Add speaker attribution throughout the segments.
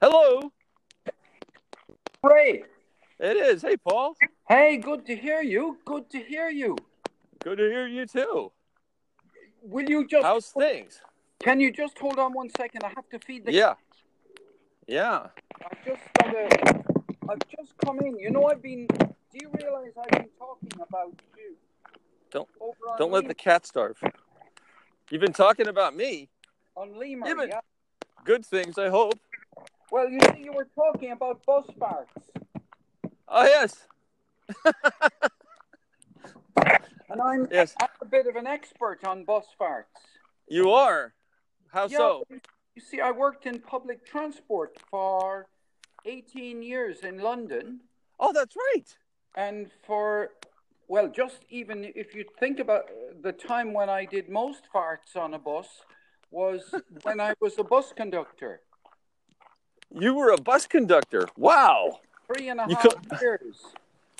Speaker 1: Hello.
Speaker 2: Great.
Speaker 1: It is. Hey, Paul.
Speaker 2: Hey, good to hear you. Good to hear you.
Speaker 1: Good to hear you too.
Speaker 2: Will you just
Speaker 1: How's things?
Speaker 2: can you just hold on one second? I have to feed the
Speaker 1: Yeah. Yeah.
Speaker 2: I've just got a I've just come in. You know I've been do you realize I've been talking about you?
Speaker 1: Don't- Don't let the cat starve. You've been talking about me.
Speaker 2: on
Speaker 1: Yeah,
Speaker 2: yeah.
Speaker 1: Good things, I hope.
Speaker 2: Well you see you were talking about bus farts.
Speaker 1: Oh yes.
Speaker 2: And I'm,
Speaker 1: Yes.
Speaker 2: I'm a bit of an expert on bus farts.
Speaker 1: You are. How
Speaker 2: Yeah,
Speaker 1: so?
Speaker 2: You see, I worked in public transport for 18 years in London,
Speaker 1: Oh, that's right.
Speaker 2: and for, well, just even if you think about the time when I did most farts on a bus, was when I was a bus conductor.
Speaker 1: You were a bus conductor. Wow.
Speaker 2: Three and a
Speaker 1: You
Speaker 2: half
Speaker 1: co-
Speaker 2: years.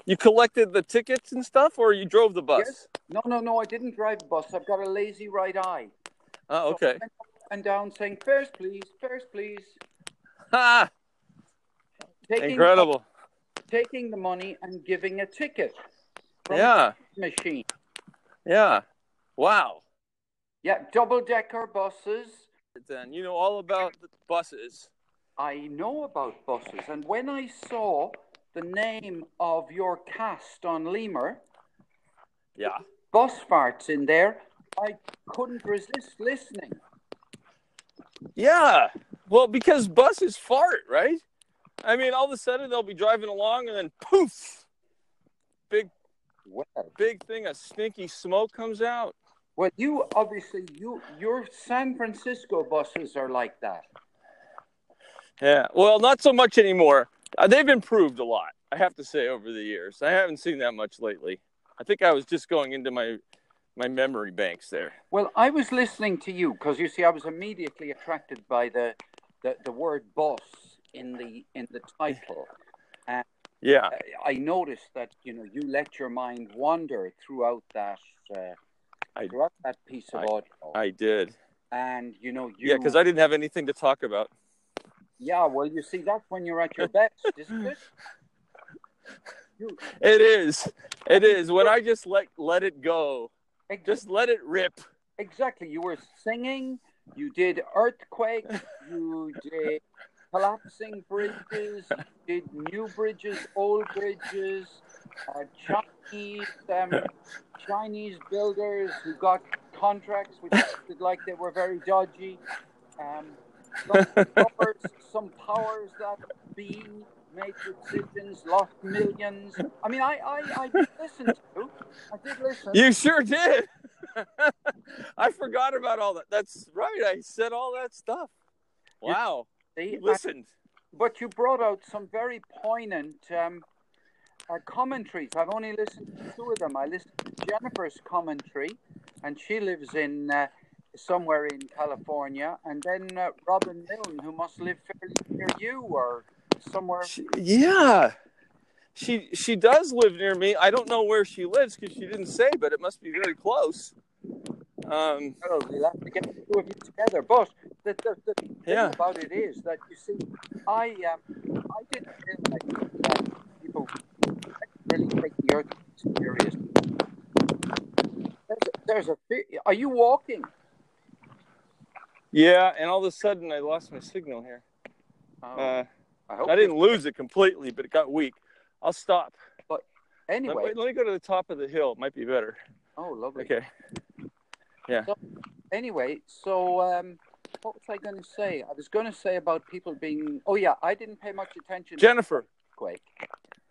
Speaker 1: You collected the tickets and stuff, or you drove the bus?
Speaker 2: Yes. No, no, no, I didn't drive the bus. I've got a lazy right eye.
Speaker 1: Oh,
Speaker 2: So
Speaker 1: okay.
Speaker 2: Up and down saying, fares, please, fares, please.
Speaker 1: Ha!
Speaker 2: Taking,
Speaker 1: Incredible.
Speaker 2: Taking the money and giving a ticket from
Speaker 1: Yeah.
Speaker 2: the machine.
Speaker 1: Yeah. Wow.
Speaker 2: Yeah, double decker buses.
Speaker 1: Then you know all about the buses.
Speaker 2: I know about buses. And when I saw the name of your cast on Lemur,
Speaker 1: Yeah.
Speaker 2: bus farts in there, I couldn't resist listening.
Speaker 1: Yeah. Well, because buses fart, right? I mean, all of a sudden they'll be driving along and then poof, big,
Speaker 2: Well,
Speaker 1: big thing of stinky smoke comes out.
Speaker 2: well, you obviously you your San Francisco buses are like that.
Speaker 1: Yeah. Well, not so much anymore. Uh, they've improved a lot, I have to say, over the years. I haven't seen that much lately. I think I was just going into my my memory banks there.
Speaker 2: Well, I was listening to you because you see, I was immediately attracted by the, the, the word "boss" in the in the title.
Speaker 1: Yeah.
Speaker 2: I- I noticed that you know you let your mind wander throughout that uh,
Speaker 1: I-
Speaker 2: throughout that piece of audio,
Speaker 1: I did.
Speaker 2: and you know you
Speaker 1: Yeah, because I didn't have anything to talk about.
Speaker 2: Yeah well you see that's when you're at your best, isn't it? You
Speaker 1: It is. It is. When I just let let it go,
Speaker 2: ex-
Speaker 1: just let it rip.
Speaker 2: exactly you were singing, you did earthquake, you did collapsing bridges, you did new bridges, old bridges, uh, Chinese um, Chinese builders who got contracts which acted like they were very dodgy. Um, some powers, some powers that be made decisions, lost millions. I mean, I, I, I did listen to. I did listen.
Speaker 1: You sure did. I forgot about all that. That's right. I said all that stuff. Wow. You listened.
Speaker 2: but you brought out some very poignant um, uh, commentaries. I've only listened to two of them. I listened to Jennifer's commentary, and she lives in uh, somewhere in California, and then uh, Robin Milne, who must live fairly near you or somewhere.
Speaker 1: She, yeah. She she does live near me. I don't know where she lives because she didn't say, but it must be very close. Um,
Speaker 2: Well, we'll have to get the two of you together. But the, the, the thing
Speaker 1: Yeah.
Speaker 2: about it is that you see, I um, I didn't realize that people really take the earth seriously. There's a, there's a Are you walking?
Speaker 1: Yeah, and all of a sudden I lost my signal here.
Speaker 2: Oh,
Speaker 1: Uh,
Speaker 2: I hope
Speaker 1: I didn't lose it completely, but it got weak. I'll stop. Let,
Speaker 2: Anyway,
Speaker 1: wait, let me go to the top of the hill. It might be better.
Speaker 2: oh, lovely.
Speaker 1: Okay. Yeah.
Speaker 2: Anyway, so um, what was I going to say? I was going to say about people being. Oh yeah, I didn't pay much attention. to
Speaker 1: Jennifer.
Speaker 2: earthquake,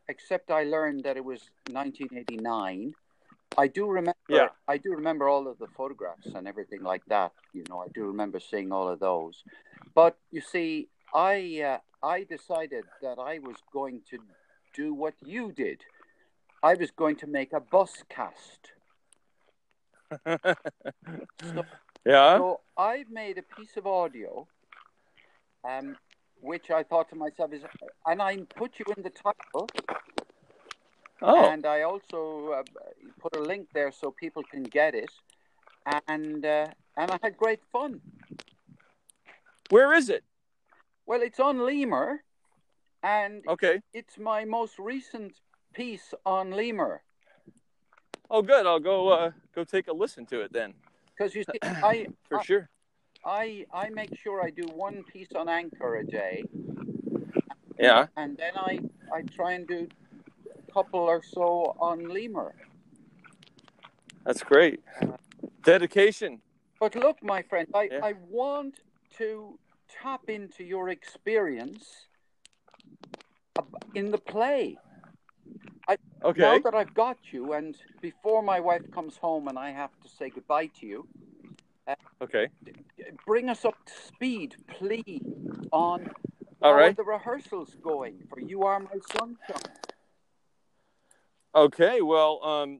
Speaker 2: except I learned that it was 1989. I do remember.
Speaker 1: Yeah.
Speaker 2: I do remember all of the photographs and everything like that. You know, I do remember seeing all of those. But you see, I uh, I decided that I was going to do what you did. I was going to make a bus cast.
Speaker 1: yeah.
Speaker 2: So I made a piece of audio, um, which I thought to myself is, and I put you in the title.
Speaker 1: Oh.
Speaker 2: And I also uh, put a link there so people can get it. And uh, and I had great fun.
Speaker 1: Where is it?
Speaker 2: Well, it's on Lemur, and
Speaker 1: Okay.
Speaker 2: it's my most recent piece on Lemur.
Speaker 1: Oh, good. I'll go uh, go take a listen to it then.
Speaker 2: Because you see, I,
Speaker 1: For
Speaker 2: I,
Speaker 1: sure.
Speaker 2: I I make sure I do one piece on Anchor a day,
Speaker 1: Yeah.
Speaker 2: and then I I try and do couple or so on Lemur.
Speaker 1: That's great. Dedication.
Speaker 2: But look, my friend, I,
Speaker 1: Yeah.
Speaker 2: I want to tap into your experience in the play.
Speaker 1: Okay.
Speaker 2: Now that I've got you, and before my wife comes home and I have to say goodbye to you, uh,
Speaker 1: Okay.
Speaker 2: bring us up to speed, please, on
Speaker 1: All
Speaker 2: how
Speaker 1: right.
Speaker 2: the rehearsals going for You Are My Sunshine.
Speaker 1: Okay. Well, um,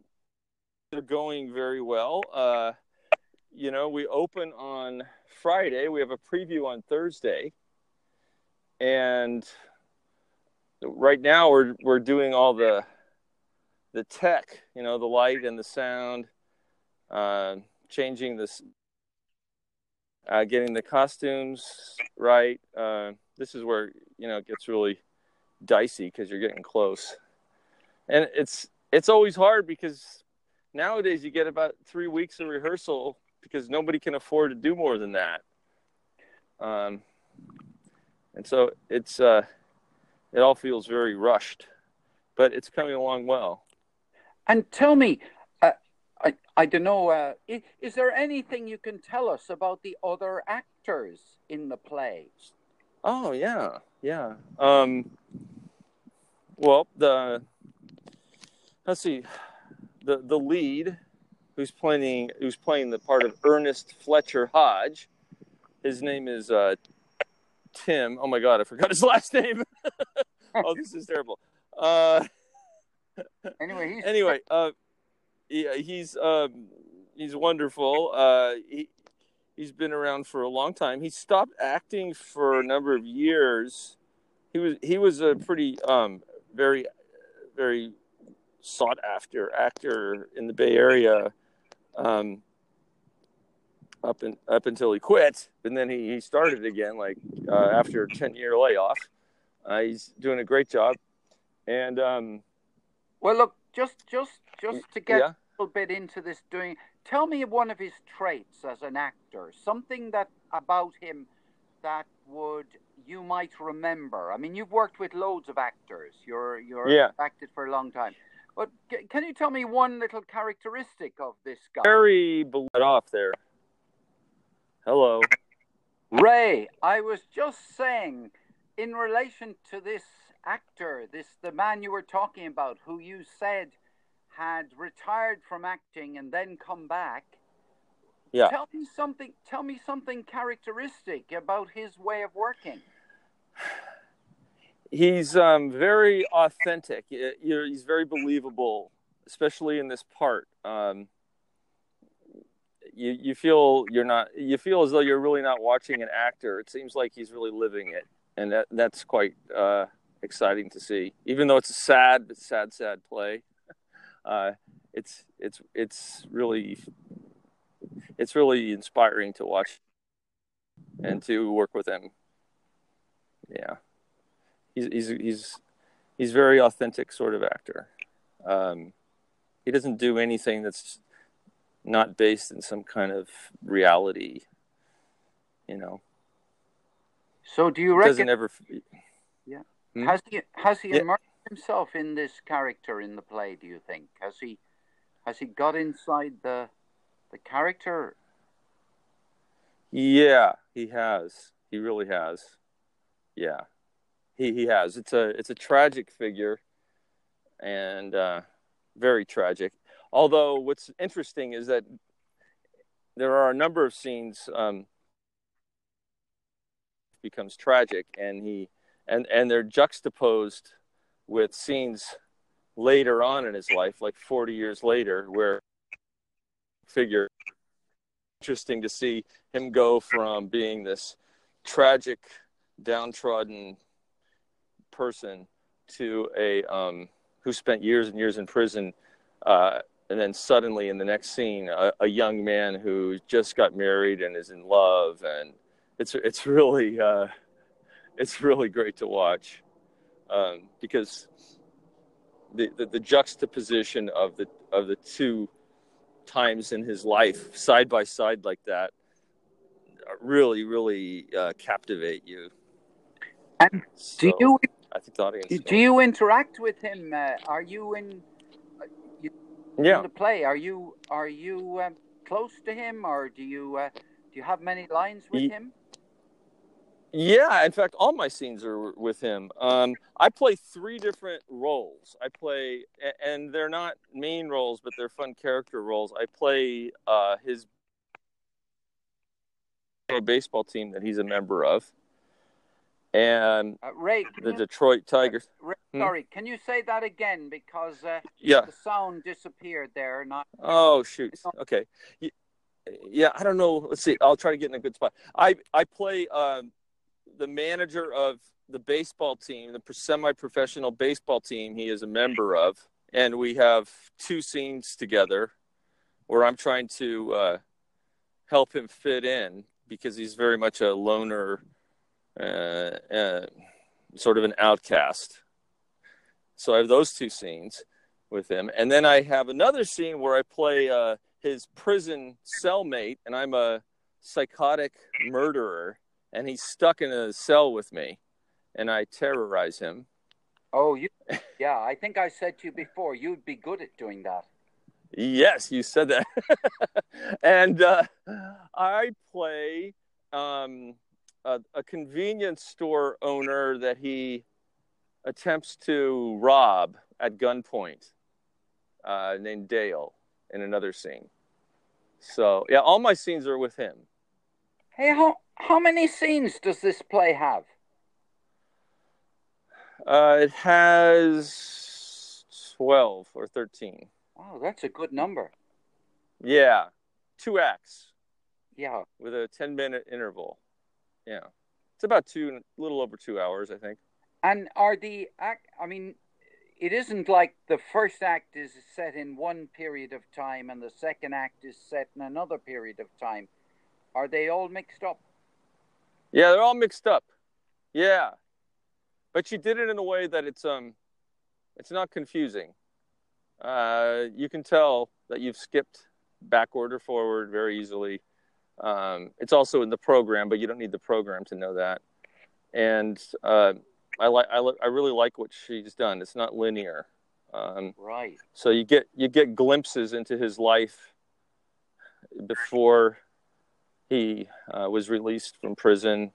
Speaker 1: they're going very well. Uh, you know, we open on Friday. We have a preview on Thursday, and right now we're we're doing all the the tech. You know, the light and the sound, uh, changing this, uh, getting the costumes right. Uh, this is where you know it gets really dicey because you're getting close, and it's it's always hard because nowadays you get about three weeks of rehearsal because nobody can afford to do more than that. Um, and so it's uh, it all feels very rushed, but it's coming along well.
Speaker 2: And tell me, uh, I, I don't know, uh, is, is there anything you can tell us about the other actors in the play?
Speaker 1: Oh yeah, yeah. Um, well, the let's see, the the lead, who's playing who's playing the part of Ernest Fletcher Hodge. His name is uh, Tim. Oh my God, I forgot his last name. oh, this is terrible. Uh,
Speaker 2: Anyway, he's
Speaker 1: anyway, uh, yeah, he's um, he's wonderful. Uh, he he's been around for a long time. He stopped acting for a number of years. He was he was a pretty um, very very sought after actor in the Bay Area. Um, up in, up until he quit, and then he, he started again, like uh, after a ten year layoff. Uh, he's doing a great job, and um,
Speaker 2: well. Look, just just just to get
Speaker 1: yeah.
Speaker 2: a little bit into this, doing. Tell me one of his traits as an actor. Something that about him that would you might remember. I mean, you've worked with loads of actors. You're you're
Speaker 1: Yeah.
Speaker 2: acted for a long time. But can you tell me one little characteristic of this guy?
Speaker 1: very below off there. Hello.
Speaker 2: Ray, I was just saying, in relation to this actor, this the man you were talking about, who you said had retired from acting and then come back.
Speaker 1: Yeah.
Speaker 2: Tell me something. Tell me something characteristic about his way of working.
Speaker 1: He's um, very authentic. He's very believable, especially in this part. Um, you you feel you're not. You feel as though you're really not watching an actor. It seems like he's really living it, and that that's quite uh, exciting to see. Even though it's a sad, sad, sad play, uh, it's it's it's really it's really inspiring to watch and to work with him. Yeah he's he's he's he's very authentic sort of actor. Um, he doesn't do anything that's not based in some kind of reality. You know,
Speaker 2: So, do you
Speaker 1: He
Speaker 2: reckon
Speaker 1: doesn't ever. Hmm?
Speaker 2: has he has he
Speaker 1: Yeah.
Speaker 2: immersed himself in this character in the play? Do you think has he has he got inside the the character?
Speaker 1: Yeah, he has. He really has. Yeah, he he has. It's a it's a tragic figure, and uh, very tragic. Although what's interesting is that there are a number of scenes um, becomes tragic, and he and and they're juxtaposed with scenes later on in his life, like forty years later, where figure interesting to see him go from being this tragic, downtrodden person to a um, who spent years and years in prison, uh, and then suddenly in the next scene, a, a young man who just got married and is in love, and it's it's really uh, it's really great to watch um, because the, the, the juxtaposition of the of the two times in his life side by side like that really really uh, captivate you.
Speaker 2: And so, do you?
Speaker 1: I think the audience.
Speaker 2: Do, do you interact with him? Uh, are you in? Uh, you,
Speaker 1: yeah.
Speaker 2: In the play, are you are you um, close to him, or do you uh, do you have many lines with him?
Speaker 1: Yeah, in fact, all my scenes are with him. Um, I play three different roles. I play, and they're not main roles, but they're fun character roles. I play uh, his baseball team that he's a member of, and
Speaker 2: uh, Ray,
Speaker 1: the
Speaker 2: you,
Speaker 1: Detroit Tigers.
Speaker 2: Uh, Ray, hmm? Sorry, can you say that again? Because uh,
Speaker 1: yeah,
Speaker 2: the sound disappeared there. Not.
Speaker 1: Oh shoot. Okay. Yeah, I don't know. Let's see. I'll try to get in a good spot. I I play. Um, the manager of the baseball team, the semi-professional baseball team he is a member of, and we have two scenes together where I'm trying to uh, help him fit in because he's very much a loner, uh, uh, sort of an outcast. So I have those two scenes with him, and then I have another scene where I play uh, his prison cellmate, and I'm a psychotic murderer and he's stuck in a cell with me, and I terrorize him.
Speaker 2: Oh, you, yeah. I think I said to you before you'd be good at doing that.
Speaker 1: Yes, you said that. and uh, I play um, a, a, convenience store owner that he attempts to rob at gunpoint, uh, named Dale, in another scene. So yeah, all my scenes are with him.
Speaker 2: Hey, how how many scenes does this play have?
Speaker 1: Uh, it has 12 or 13.
Speaker 2: Oh, that's a good number.
Speaker 1: Yeah. Two acts.
Speaker 2: Yeah.
Speaker 1: With a 10 minute interval. Yeah. It's about two, a little over two hours, I think.
Speaker 2: And are the act, I mean, it isn't like the first act is set in one period of time and the second act is set in another period of time. Are they all mixed up?
Speaker 1: Yeah, they're all mixed up. Yeah, but you did it in a way that it's um, it's not confusing. Uh, you can tell that you've skipped backward or forward very easily. Um, it's also in the program, but you don't need the program to know that. And uh, I like I, li- I really like what she's done. It's not linear. Um,
Speaker 2: right.
Speaker 1: So you get you get glimpses into his life before he uh, was released from prison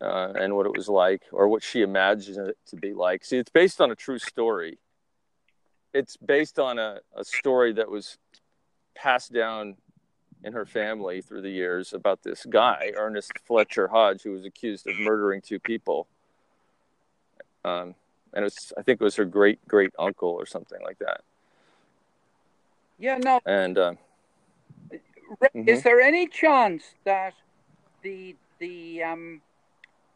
Speaker 1: uh, and what it was like, or what she imagined it to be like. See, it's based on a true story. It's based on a, a story that was passed down in her family through the years about this guy, Ernest Fletcher Hodge, who was accused of murdering two people. Um, and it was, I think it was her great great uncle or something like that.
Speaker 2: Yeah, no.
Speaker 1: And uh,
Speaker 2: Mm-hmm. Is there any chance that the the um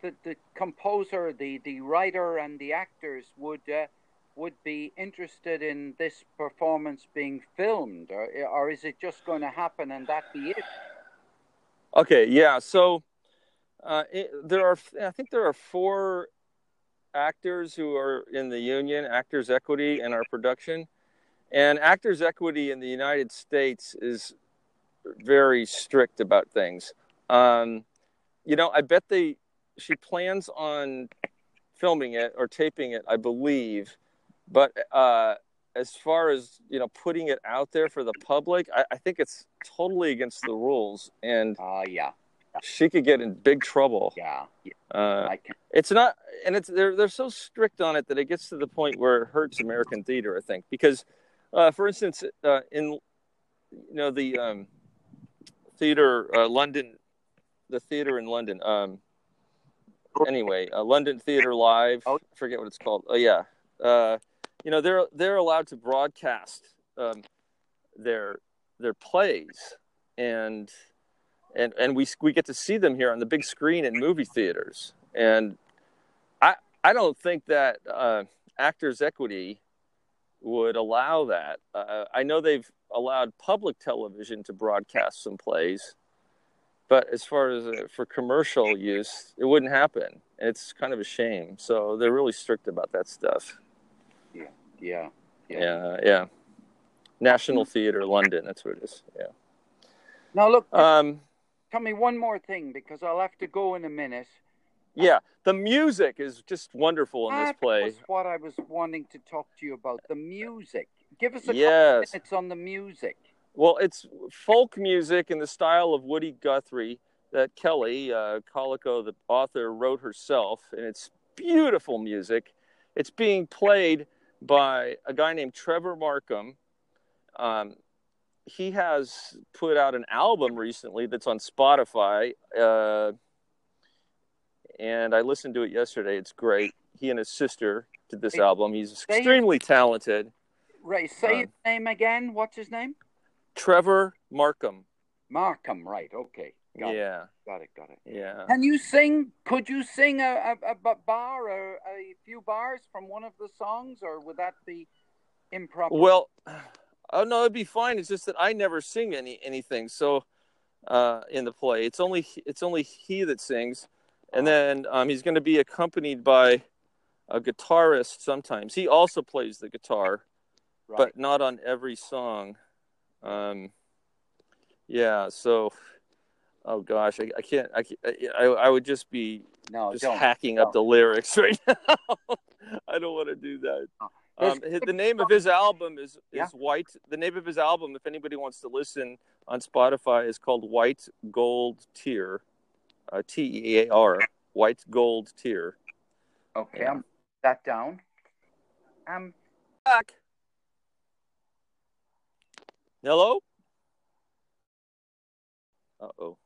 Speaker 2: the, the composer, the, the writer, and the actors would uh, would be interested in this performance being filmed, or, or is it just going to happen and that be it?
Speaker 1: Okay, yeah. So uh, it, there are, I think there are four actors who are in the union, Actors Equity, in our production, and Actors Equity in the United States is very strict about things. Um, you know, I bet they she plans on filming it or taping it, I believe. But uh, as far as you know, putting it out there for the public, I, I think it's totally against the rules. And
Speaker 2: uh, yeah,
Speaker 1: she could get in big trouble.
Speaker 2: Yeah,
Speaker 1: uh, it's not, and it's they're they're so strict on it that it gets to the point where it hurts American theater. I think because, uh, for instance, uh, in you know the um, theater, uh, London, the theater in London. Um, anyway, uh, London Theater Live. Oh. I forget what it's called. Oh yeah, uh, you know they're they're allowed to broadcast um, their their plays, and and and we we get to see them here on the big screen in movie theaters. And I I don't think that uh, Actors Equity would allow that. Uh, I know they've allowed public television to broadcast some plays, but as far as uh, for commercial use, it wouldn't happen. It's kind of a shame. So they're really strict about that stuff.
Speaker 2: Yeah, yeah,
Speaker 1: Yeah, yeah. National Theatre, London. That's what it is. Yeah.
Speaker 2: Now look,
Speaker 1: Um,
Speaker 2: tell me one more thing because I'll have to go in a minute.
Speaker 1: yeah. The music is just wonderful in this
Speaker 2: That
Speaker 1: play.
Speaker 2: was what I was wanting to talk to you about. The music. Give us a
Speaker 1: Yes.
Speaker 2: couple minutes on the music.
Speaker 1: Well, it's folk music in the style of Woody Guthrie that Kelly uh, Colico, the author, wrote herself, and it's beautiful music. It's being played by a guy named Trevor Markham. Um, he has put out an album recently that's on Spotify, uh, and I listened to it yesterday. It's great. He and his sister did this album. He's
Speaker 2: say-
Speaker 1: extremely talented.
Speaker 2: Right, say
Speaker 1: Uh,
Speaker 2: his name again. What's his name?
Speaker 1: Trevor Markham.
Speaker 2: Markham. Right. Okay. Got it.
Speaker 1: yeah,
Speaker 2: Got it. Got it.
Speaker 1: yeah.
Speaker 2: Can you sing? Could you sing a, a, a bar or a few bars from one of the songs, or would that be improper?
Speaker 1: Well, oh no, it'd be fine. It's just that I never sing any anything. So uh, in the play, it's only it's only he that sings, and then um, he's going to be accompanied by a guitarist sometimes. He also plays the guitar,
Speaker 2: right.
Speaker 1: but not on every song. Um, yeah. So, oh gosh, I, I can't. I, can't I I would just be
Speaker 2: no,
Speaker 1: just
Speaker 2: don't.
Speaker 1: hacking up the lyrics right now. I don't want to do that.
Speaker 2: There's-
Speaker 1: Um, the name of his album is is
Speaker 2: Yeah.
Speaker 1: White. The name of his album, if anybody wants to listen on Spotify, is called White Gold Tear, uh, T E A R, White Gold Tear.
Speaker 2: Okay,
Speaker 1: Yeah.
Speaker 2: I'm that down. Um,
Speaker 1: Back. Hello. Uh oh.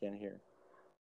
Speaker 1: Can't hear.